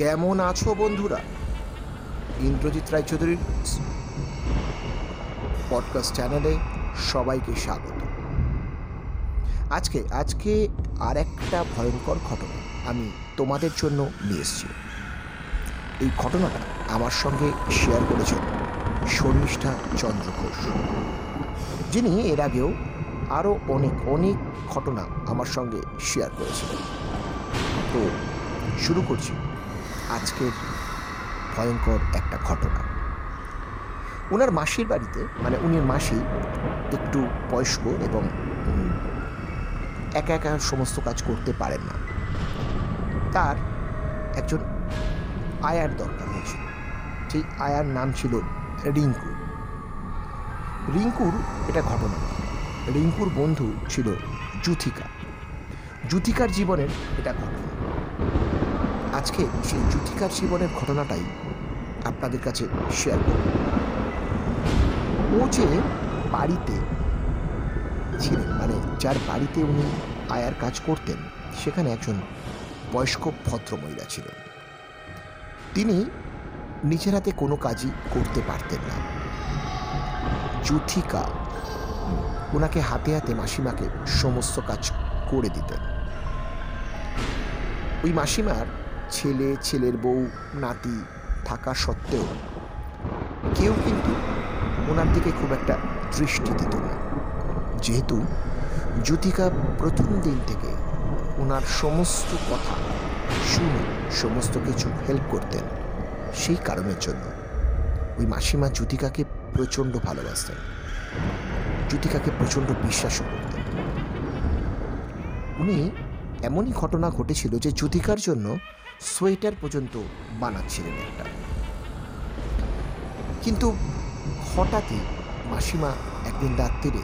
কেমন আছো বন্ধুরা? ইন্দ্রজিৎ রায়চৌধুরীর পডকাস্ট চ্যানেলে সবাইকে স্বাগত। আজকে আজকে আর একটা ভয়ঙ্কর ঘটনা আমি তোমাদের জন্য নিয়ে এসেছি। এই ঘটনাটা আমার সঙ্গে শেয়ার করেছেন শর্মিষ্ঠা চন্দ্র ঘোষ, যিনি এর আগেও আরও অনেক অনেক ঘটনা আমার সঙ্গে শেয়ার করেছিলেন। তো শুরু করছি। আজকের ভয়ঙ্কর একটা ঘটনা। ওনার মাসির বাড়িতে মানে উনি মাসি একটু বয়স্ক এবং একা একা সমস্ত কাজ করতে পারেন না। তার একজন আয়ার দরকার হয়েছিল সেই আয়ার নাম ছিল রিঙ্কু। রিঙ্কুর এটা ঘটনা। রিঙ্কুর বন্ধু ছিল জুথিকা। জুথিকার জীবনের এটা ঘটনা। আজকে সেই জুথিকার জীবনের ঘটনাটাই আপনাদের কাছে শেয়ার করব। ও যে বাড়িতে ছিলেন মানে যার বাড়িতে উনি আয়ার কাজ করতেন, সেখানে একজন বয়স্ক ভদ্রমহিলা ছিলেন। তিনি নিজের হাতে কোনো কাজই করতে পারতেন না। জুথিকা ওনাকে হাতে হাতে মাসিমাকে সমস্ত কাজ করে দিতেন। ওই মাসিমার ছেলে, ছেলের বউ, নাতি থাকা সত্ত্বেও কেউ কিন্তু ওনার দিকে খুব একটা দৃষ্টি দিত না। যেহেতু জ্যোতিকা প্রথম দিন থেকে ওনার সমস্ত কথা শুনে সমস্ত কিছু হেল্প করতেন সেই কারণের জন্য ওই মাসিমা জ্যোতিকাকে প্রচণ্ড ভালোবাসতেন। জ্যোতিকাকে প্রচণ্ড বিশ্বাসও করতেন। উনি এমনই ঘটনা ঘটেছিল যে জ্যোতিকার জন্য সোয়েটার পর্যন্ত বানাচ্ছিলেন একটা। কিন্তু হঠাৎই মাসিমা একদিন রাত্রিরে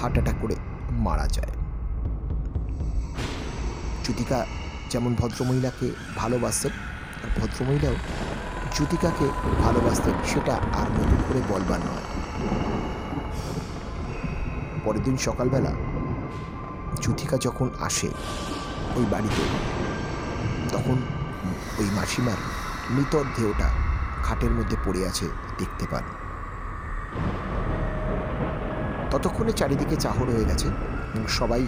অ্যাটাক করে মারা যায়। জ্যোতিকা যেমন ভদ্রমহিলাকে ভালোবাসতেন আর ভদ্রমহিলাও জ্যোতিকাকে ভালোবাসতেন, সেটা আর নতুন করে বলবার নয়। পরের দিন সকালবেলা জ্যোতিকা যখন আসে ওই বাড়িতে তখন ওই মাসিমার মৃতদেহটা খাটের মধ্যে পড়ে আছে দেখতে পান। ততক্ষণে চারিদিকে চাহর হয়ে গেছে সবাই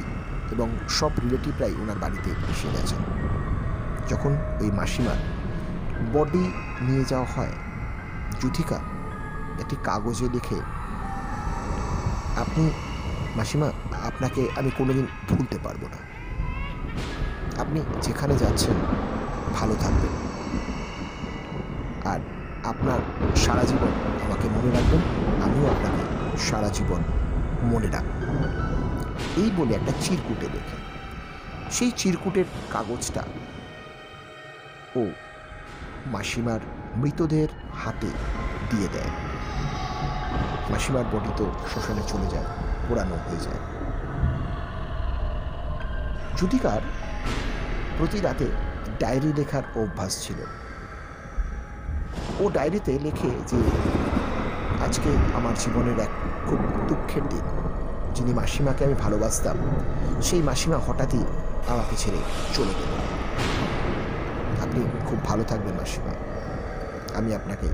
এবং সব রিলেটিভরাই ওনার বাড়িতে এসে গেছেন। যখন ওই মাসিমার বডি নিয়ে যাওয়া হয় যুথিকা একটি কাগজে লিখে, আপনি মাসিমা, আপনাকে আমি কোনোদিন ভুলতে পারব না। আপনি যেখানে যাচ্ছেন, ভালো থাকবেন। আর আপনার সারা জীবন আমাকে মনে রাখবেন, আমিও আপনাকে সারা জীবন মনে রাখব। এই বলে একটা চিরকুটে লেখে। সেই চিরকুটের কাগজটা ও মাসিমার মৃতদের হাতে দিয়ে দেয়। মাসিমার বডি তো শ্মশানে চলে যায়, পোড়ানো হয়ে যায়। জুতিকার প্রতি রাতে ডায়েরি লেখার অভ্যাস ছিল। ও ডায়েরিতে লেখে যে, আজকে আমার জীবনের এক খুব দুঃখের দিন, যিনি মাসিমাকে আমি ভালোবাসতাম, সেই মাসিমা হঠাৎই আমাকে ছেড়ে চলে গেল। আপনি খুব ভালো থাকবেন মাসিমা। আমি আপনাকে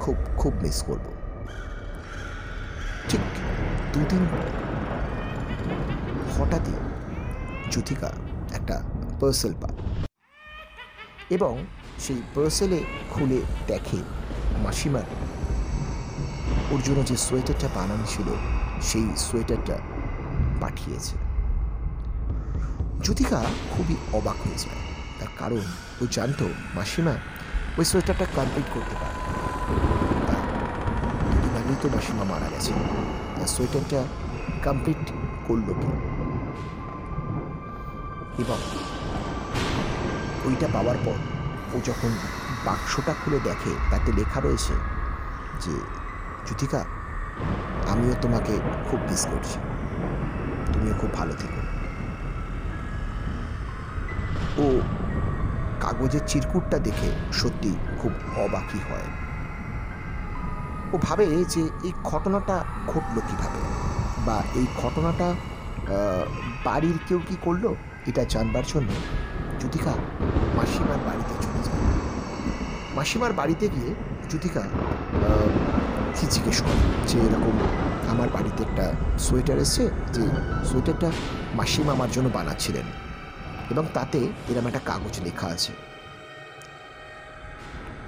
খুব খুব মিস করব। ঠিক দুদিন হঠাৎই জ্যোতিকা একটা পার্সেল পায় এবং সেই পার্সেলে খুলে দেখে মাসিমার। ওর জন্য যে সোয়েটারটা বানানো ছিল, সেই সোয়েটারটা পাঠিয়েছে। জ্যোতিকা খুবই অবাক হয়ে যায়। তার কারণ ও জানতো মাসিমা ওই সোয়েটারটা কমপ্লিট করতে পারে। দুদিন তো মাসিমা মারা গেছে। তার সোয়েটারটা কমপ্লিট করল কি? এবং ওইটা পাওয়ার পর ও যখন বাক্সটা খুলে দেখে, তাতে লেখা রয়েছে যে জ্যোতিকা আমিও তোমাকে খুব মিস করছি। তুমিও খুব ভালো থেকো। ও কাগজের চিরকুটটা দেখে সত্যি খুব অবাকই হয়। ও ভাবে যে, এই ঘটনাটা ঘটলো কীভাবে? বা এই ঘটনাটা বাড়ির কেউ কি করল? এটা জানবার জন্য জ্যোতিকা মাসিমার বাড়িতে চলে যায়। মাসিমার বাড়িতে গিয়ে জ্যোতিকা আহ, কি জিজ্ঞেস করে যে এরকম আমার বাড়িতে একটা সোয়েটার এসছে যে সোয়েটারটা মাসিমা আমার জন্য বানাচ্ছিলেন এবং তাতে এরকম একটা কাগজ লেখা আছে।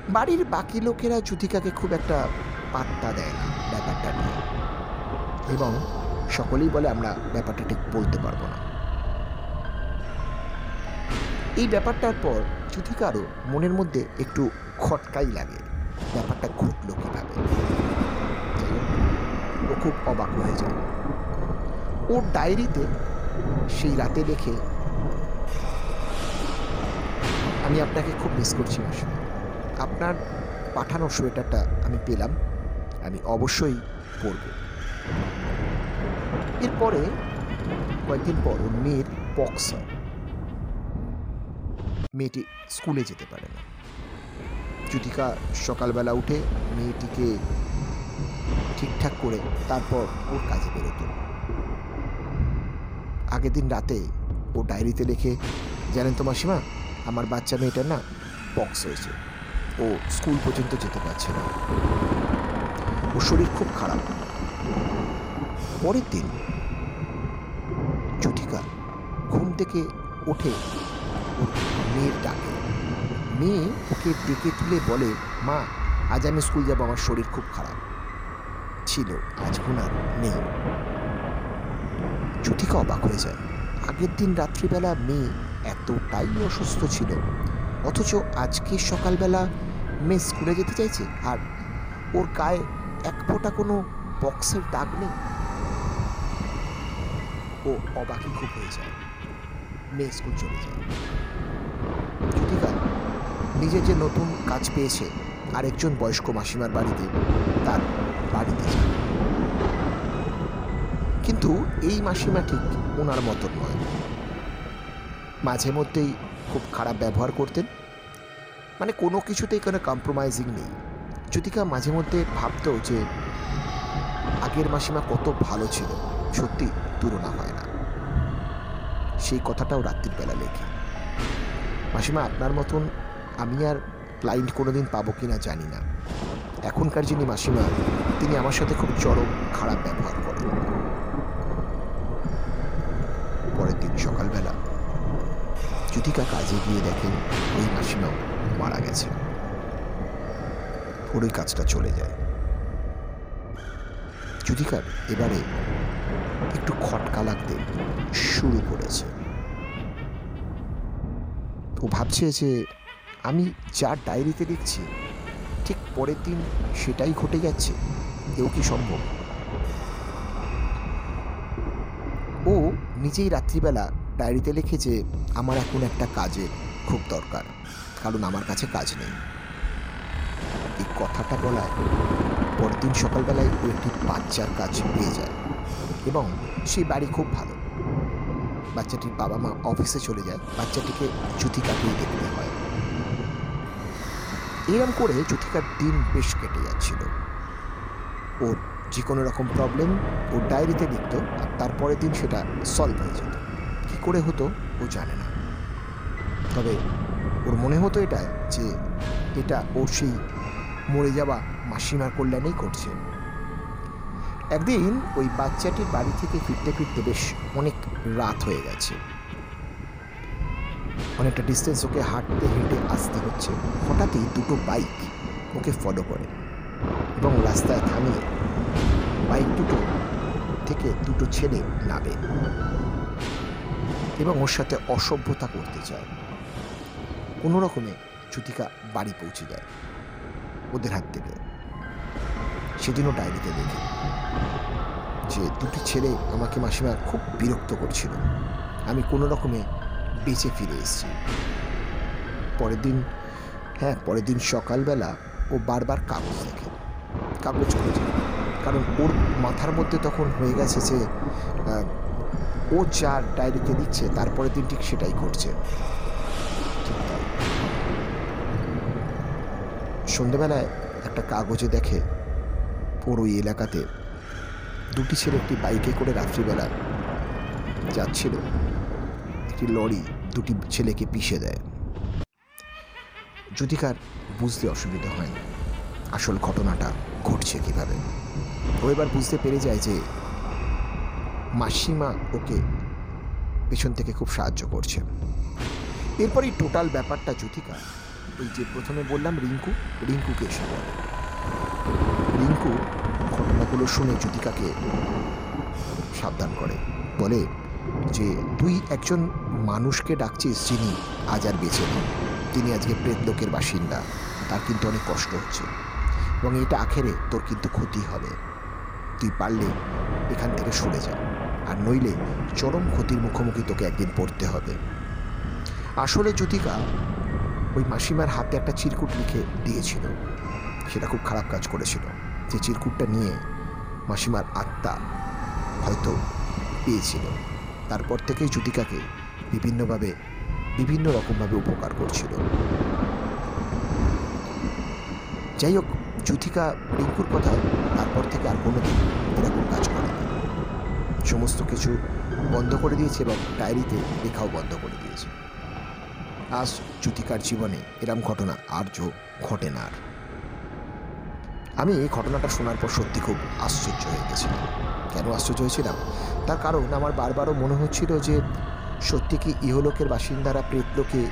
বাড়ির বাকি লোকেরা জ্যোতিকাকে খুব একটা পাত্তা দেয় না ব্যাপারটা নিয়ে এবং সকলেই বলে আমরা ব্যাপারটা ঠিক বলতে পারব না। এই ব্যাপারটার পর জ্যোতিকারও মনের মধ্যে একটু খটকাই লাগে, ব্যাপারটা ঘটলো কীভাবে? ও খুব অবাক হয়ে যায়। ওর ডায়েরিতে সেই রাতে দেখে আমি আপনাকে খুব মিস করছি মাসুম আপনার পাঠানো সোয়েটারটা আমি পেলাম, আমি অবশ্যই পরব। এরপরে কয়েকদিন পর ওর মেয়ের পক্স হয় মেয়েটি স্কুলে যেতে পারে না। জ্যোতিকা সকালবেলা উঠে মেয়েটিকে ঠিকঠাক করে তারপর ওর কাজে বেরোতো। আগের দিন রাতে ও ডায়েরিতে লিখে, জানেন তো মাসিমা, আমার বাচ্চা মেয়েটার না পক্স হয়েছে। ও স্কুল পর্যন্ত যেতে পারছে না। ওর শরীর খুব খারাপ। পরের দিন জ্যোতিকা ঘুম থেকে উঠে মেয়ের ডাকে। মেয়ে ওকে ডেকে তুলে বলে, মা, আজ আমি স্কুল যাব, আমার শরীর খুব খারাপ। ছিল, আজ আর নেই। জ্যোতিকা অবাক হয়ে যায়। আগের দিন রাত্রিবেলা মেয়ে এতটাই অসুস্থ ছিল, অথচ আজকে সকালবেলা মেয়ে স্কুলে যেতে চাইছে, আর ওর গায়ে এক ফোঁটা কোনো বক্সের দাগ নেই। ও অবাকই খুব হয়ে যায়। মেয়ে স্কুল চলে যায়। নিজে যে নতুন কাজ পেয়েছে আরেকজন বয়স্ক মাসিমার বাড়িতে, তার বাড়িতে কিন্তু এই মাসিমা ঠিক ওনার মতন নয়। মাঝে মধ্যেই খুব খারাপ ব্যবহার করতেন। মানে কোনো কিছুতেই কোনো কম্প্রোমাইজিং নেই। জ্যোতিকা মাঝে মধ্যে ভাবতো যে আগের মাসিমা কত ভালো ছিল, সত্যি তুলনা হয়। সেই কথাটাও রাত্রির বেলা লেখে। মাসিমা, আপনার মতন আমি আর ক্লায়েন্ট কোনোদিন পাবো কিনা জানি না। এখনকার যিনি মাসিমা, তিনি আমার সাথে খুব চরম খারাপ ব্যবহার করেন। পরের দিন সকালবেলা জ্যোতিকা কাজে গিয়ে দেখেন ওই মাসিমাও মারা গেছে। ওর ওই কাজটা চলে যায়। জ্যোতিকার এবারে একটু খটকা লাগতে শুরু করেছে। ও ভাবছে যে আমি যা ডায়েরিতে লিখছি, ঠিক পরের দিন সেটাই ঘটে যাচ্ছে, এও কি সম্ভব? ও নিজেই রাত্রিবেলা ডায়েরিতে লিখে যে আমার এখন একটা কাজের খুব দরকার, কারণ আমার কাছে কাজ নেই। এই কথাটা বলায় পরের দিন সকালবেলায় ও একটি বাচ্চার কাজ পেয়ে যায়। এবং সেই বাড়ি খুব ভালো। বাচ্চাটির বাবা মা অফিসে চলে যায়। বাচ্চাটিকে জ্যোতিকাকেই দেখতে হয়। এরম করে জ্যোতিকার দিন বেশ কেটে যাচ্ছিল। ওর যে কোনো রকম প্রবলেম ওর ডায়েরিতে লিখত আর তারপরের দিন সেটা সলভ হয়ে যেত। কী করে হতো, ও জানে না। তবে ওর মনে হতো এটা যে, এটা ওর সেই মরে যাওয়া মাসিমার কল্যাণেই করছে একদিন ওই বাচ্চাটির বাড়ি থেকে ফিরতে ফিরতে বেশ অনেক রাত হয়ে গেছে। অনেকটা ডিস্টেন্স ওকে হাঁটতে হেঁটে আসতে হচ্ছে। হঠাৎই দুটো বাইক ওকে ফলো করে এবং রাস্তায় থামিয়ে বাইক দুটো থেকে দুটো ছেলে নাবে এবং ওর সাথে অসভ্যতা করতে চায়। কোনো রকমে জ্যোতিকা বাড়ি পৌঁছে যায় ওদের হাত থেকে। সেদিনও ডায়েরিতে দেখে। যে দুটি ছেলে আমাকে মাসিমা খুব বিরক্ত করছিল। আমি কোনো রকমে বেঁচে ফিরে এসেছি। পরের দিন হ্যাঁ পরের দিন সকালবেলা ও বারবার কাগজ দেখে। কাগজ খোঁজে। কারণ ওর মাথার মধ্যে তখন হয়ে গেছে যে ও যা ডায়েরিতে দিচ্ছে তারপরের দিন ঠিক সেটাই তাই সন্ধেবেলায় একটা কাগজে দেখে ওই এলাকাতে দুটি ছেলে একটি বাইকে করে রাত্রিবেলা যাচ্ছিল। একটি লরি দুটি ছেলেকে পিষে দেয়। যুতিকার বুঝতে অসুবিধা হয় আসল ঘটনাটা ঘটছে কীভাবে? ও এবার বুঝতে পেরে যায় যে মাসিমা ওকে পেছন থেকে খুব সাহায্য করছে। এরপরই টোটাল ব্যাপারটা জ্যোতিকা ওই যে প্রথমে বললাম রিঙ্কু, রিঙ্কুকে এসে বলে। রিঙ্কু ঘটনাগুলো শুনে জ্যোতিকাকে সাবধান করে। বলে যে, তুই একজন মানুষকে ডাকছিস যিনি আজ আর বেঁচে নেই। তিনি আজকে প্রেতলোকের বাসিন্দা। তার কিন্তু অনেক কষ্ট হচ্ছে। এবং এটা আখেরে তোর কিন্তু ক্ষতি হবে। তুই পারলে এখান থেকে সরে যা। আর নইলে চরম ক্ষতির মুখোমুখি তোকে একদিন পড়তে হবে। আসলে জ্যোতিকা ওই মাসিমার হাতে একটা চিরকুট লিখে দিয়েছিল। সেটা খুব খারাপ কাজ করেছিল। যে চিরকুটটা নিয়ে মাসিমার আত্মা হয়তো পেয়েছিল। তারপর থেকেই যুতিকাকে বিভিন্নভাবে, বিভিন্ন রকমভাবে উপকার করছিল। যাই হোক, জ্যোতিকা রিঙ্কুর কথা তারপর থেকে আর কোনো এরকম কাজ করে না। সমস্ত কিছু বন্ধ করে দিয়েছে এবং ডায়েরিতে লেখাও বন্ধ করে দিয়েছে। আজ যুতিকার জীবনে এরম ঘটনা আর ঘটে না আর। আমি এই ঘটনাটা শোনার পর সত্যি খুব আশ্চর্য হয়ে গেছিলাম। কেন আশ্চর্য হয়েছিলাম? তার কারণ আমার বারবারও মনে হচ্ছিল যে সত্যি কি ইহলোকের বাসিন্দারা প্রেতলোকে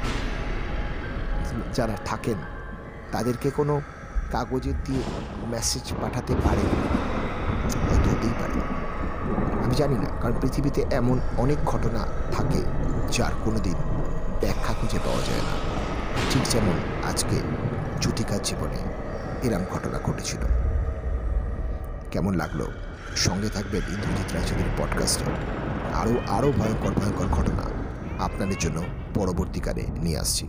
যারা থাকেন, তাদেরকে কোনো কাগজের দিয়ে মেসেজ পাঠাতে পারে হয়তো হতেই পারে। আমি জানি না, কারণ পৃথিবীতে এমন অনেক ঘটনা থাকে যার কোনো দিন ব্যাখ্যা খুঁজে পাওয়া যায় না। ঠিক যেমন আজকে জ্যোতিকার জীবনে এরম ঘটনা ঘটেছিল। কেমন লাগল? সঙ্গে থাকবেন ইন্দ্রজিৎ রায়চৌধুরীর পডকাস্টে আরও আরও ভয়ঙ্কর ভয়ঙ্কর ঘটনা আপনাদের জন্য পরবর্তীকালে নিয়ে আসছি।